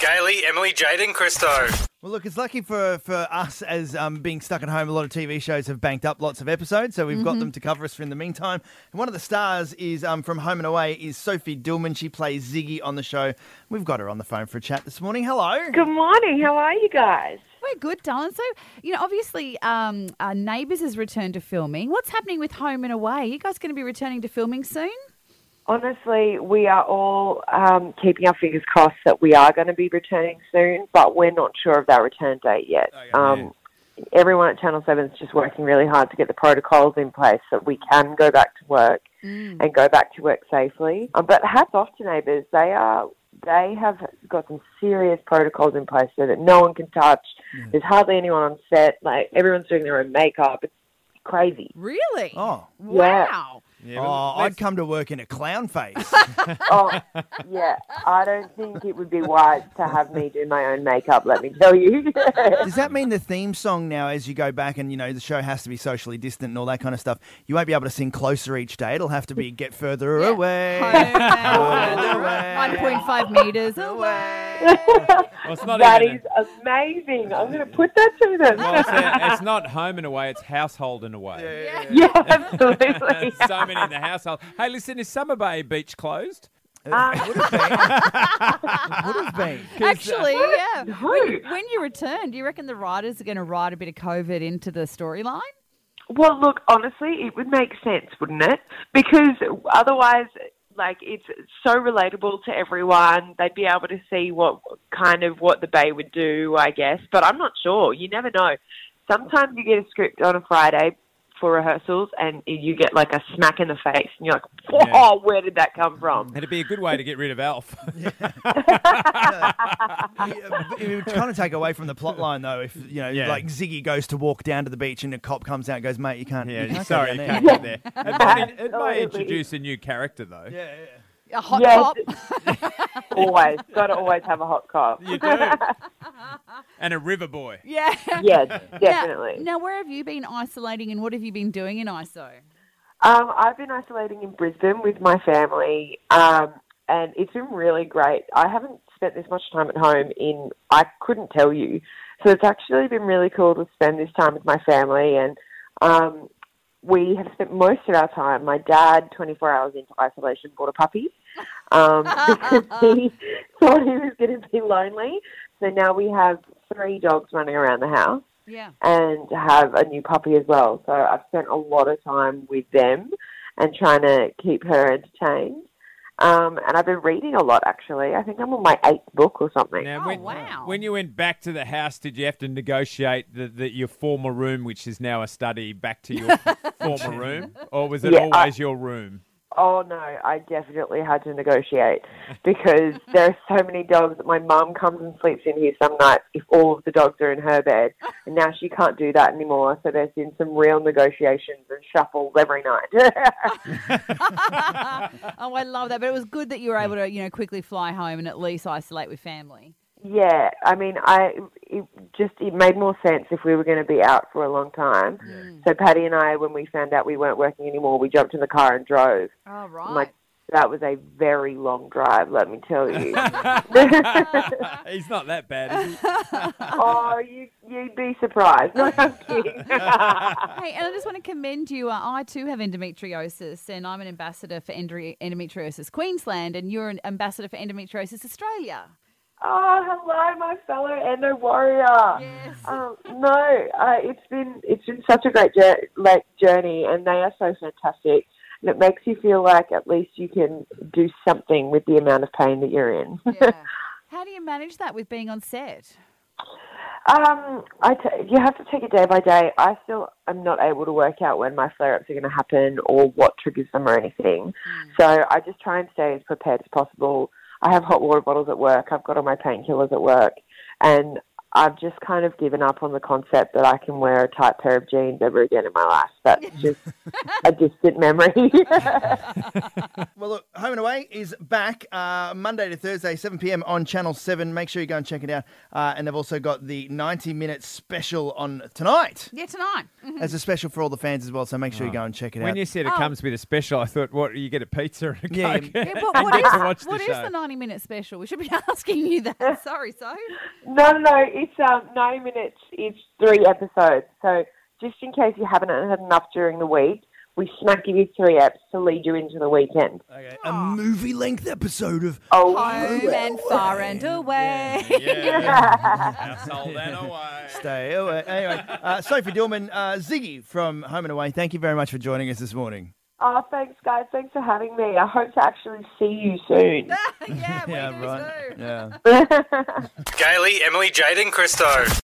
Gailey, Emily, Jade, and Christo. Well, look, it's lucky for for us as um, being stuck at home. A lot of TV shows have banked up lots of episodes, so we've got them to cover us for in the meantime. And one of the stars is um, from Home and Away is Sophie Dillman. She plays Ziggy on the show. We've got her on the phone for a chat this morning. Hello. Good morning. How are you guys? We're good, darling. So, you know, obviously, um, Neighbours has returned to filming. What's happening with Home and Away? Are you guys going to be returning to filming soon? Honestly, we are all um, keeping our fingers crossed that we are going to be returning soon, but we're not sure of that return date yet. Um, everyone at Channel 7 is just working really hard to get the protocols in place so that we can go back to work and go back to work safely. Um, but hats off to Neighbours. They are. They have got some serious protocols in place so that no one can touch. There's hardly anyone on set. Like everyone's doing their own makeup. It's crazy. Really? Oh, Wow. Yeah, oh I'd come to work in a clown face. Oh, yeah. I don't think it would be wise to have me do my own makeup, let me tell you. Does that mean the theme song now, as you go back and you know the show has to be socially distant and all that kind of stuff, you won't be able to sing closer each day? It'll have to be get further Yeah. away. Home away. 1.5 metres away. Well, it's not that even. is amazing. I'm going to put that to them. well, it's, a- it's not home and away; it's household and away. yeah, absolutely. so many in the household. Hey, listen, is Summer Bay Beach closed? Um, Would have been. Actually, yeah. No. When, when you return, do you reckon the writers are going to write a bit of COVID into the storyline? Well, look, honestly, it would make sense, wouldn't it? Because otherwise, like, it's so relatable to everyone. They'd be able to see what kind of what the Bay would do, I guess. But I'm not sure. You never know. Sometimes you get a script on a Friday for rehearsals and you get like a smack in the face and you're like, whoa, Yeah. where did that come from? It'd be a good way to get rid of Alf. It would kind of take away from the plot line, though. If you know, Yeah. like Ziggy goes to walk down to the beach and a cop comes out and goes, "Mate, you can't." yeah, you can't go sorry, you can't there." get there. It might, it may introduce a new character, though. Yeah, yeah. A hot Yes. cop? always. Got to always have a hot cop. You do. and a river boy. yeah. yes, Now- definitely. Now, where have you been isolating and what have you been doing in ISO? Um, I've been isolating in Brisbane with my family, um, and it's been really great. I haven't spent this much time at home in, I couldn't tell you. So it's actually been really cool to spend this time with my family, and um, we have spent most of our time. My dad, 24 hours into isolation, bought a puppy um, because he thought he was going to be lonely. So now we have three dogs running around the house Yeah. and have a new puppy as well. So I've spent a lot of time with them and trying to keep her entertained. Um, and I've been reading a lot actually. I think I'm on my eighth book or something. Now, Oh, wow. when you went back to the house, did you have to negotiate the, the, your former room, which is now a study, back to your former room? Or was it Yeah, I- always your room? Oh no, I definitely had to negotiate because there are so many dogs that my mum comes and sleeps in here some nights if all of the dogs are in her bed. And now she can't do that anymore. So there's been some real negotiations and shuffles every night. oh, I love that. But it was good that you were able to, you know, quickly fly home and at least isolate with family. Yeah, I mean, I it just it made more sense if we were going to be out for a long time. So Patty and I, when we found out we weren't working anymore, we jumped in the car and drove. Oh, right. My, that was a very long drive, let me tell you. He's not that bad, is he? oh, you you'd be surprised. No, I'm kidding. Hey, and I just want to commend you. Uh, I too have endometriosis, and I'm an ambassador for Endri- Endometriosis Queensland, and you're an ambassador for Endometriosis Australia. Oh, hello, my fellow Endo warrior. Yes. Um, no, uh, it's been it's been such a great jour- like journey, and they are so fantastic. And it makes you feel like at least you can do something with the amount of pain that you're in. Yeah. How do you manage that with being on set? um, I t- you have to take it day by day. I still am not able to work out when my flare-ups are going to happen or what triggers them or anything. So I just try and stay as prepared as possible. I have hot water bottles at work. I've got all my painkillers at work, and I've just kind of given up on the concept that I can wear a tight pair of jeans ever again in my life. That's just a distant memory. Well, look, Home and Away is back uh, Monday to Thursday, 7 p.m. on Channel 7. Make sure you go and check it out. Uh, and they've also got the 90 minute special on tonight Yeah, tonight. Mhm. as a special for all the fans as well. So make sure you go and check it out. When you said it Oh. comes with a special, I thought, what, you get a pizza and a Yeah, Coke? yeah. Yeah, but what Get is, to watch the what is the 90 minute special? We should be asking you that. Sorry, so. no, no, no. It's um, 90 minutes. It's three episodes. So just in case you haven't had enough during the week, we smack give you three eps to lead you into the weekend. Okay, a movie length episode of Oh, Home and far and away. Household and away. Stay Away. Anyway, uh, Sophie Dillman, uh, Ziggy from Home and Away, thank you very much for joining us this morning. Oh, thanks, guys. Thanks for having me. I hope to actually see you soon. yeah, we do too. Yeah. Gailey, Emily, Jaden, and Christo.